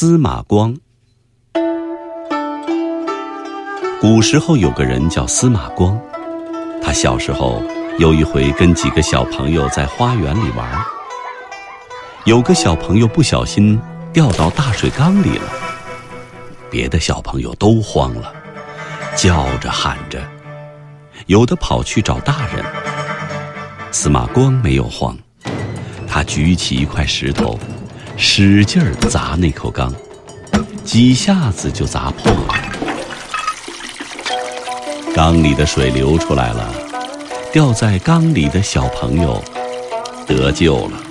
司马光。古时候有个人叫司马光，他小时候有一回跟几个小朋友在花园里玩，有个小朋友不小心掉到大水缸里了，别的小朋友都慌了，叫着喊着，有的跑去找大人。司马光没有慌，他举起一块石头。使劲儿砸那口缸，几下子就砸破了。缸里的水流出来了，掉在缸里的小朋友得救了。